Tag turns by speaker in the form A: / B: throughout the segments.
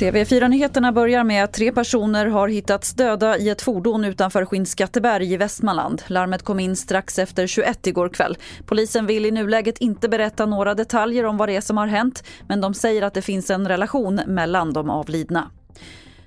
A: TV4-nyheterna börjar med att tre personer har hittats döda i ett fordon utanför Skinnskatteberg i Västmanland. Larmet kom in strax efter 21 igår kväll. Polisen vill i nuläget inte berätta några detaljer om vad det är som har hänt men de säger att det finns en relation mellan de avlidna.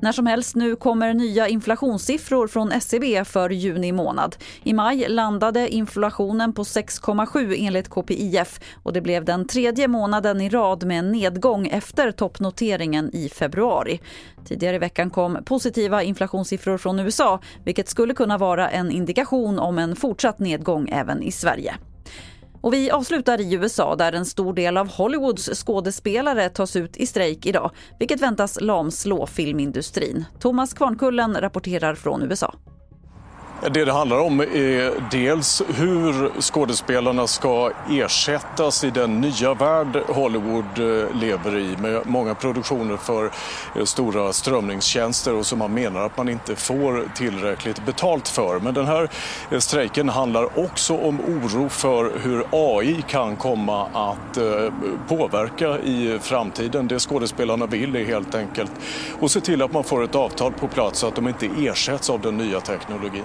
A: När som helst nu kommer nya inflationssiffror från SCB för juni månad. I maj landade inflationen på 6,7 enligt KPIF och det blev den tredje månaden i rad med en nedgång efter toppnoteringen i februari. Tidigare i veckan kom positiva inflationssiffror från USA vilket skulle kunna vara en indikation om en fortsatt nedgång även i Sverige. Och vi avslutar i USA där en stor del av Hollywoods skådespelare tas ut i strejk idag vilket väntas lamslå filmindustrin. Thomas Kvarnkullen rapporterar från USA.
B: Det det handlar om är dels hur skådespelarna ska ersättas i den nya värld Hollywood eh, lever i med många produktioner för eh, stora strömningstjänster och som man menar att man inte får tillräckligt betalt för. Men den här eh, strejken handlar också om oro för hur AI kan komma att påverka i framtiden. Det skådespelarna vill är helt enkelt att se till att man får ett avtal på plats så att de inte ersätts av den nya teknologin.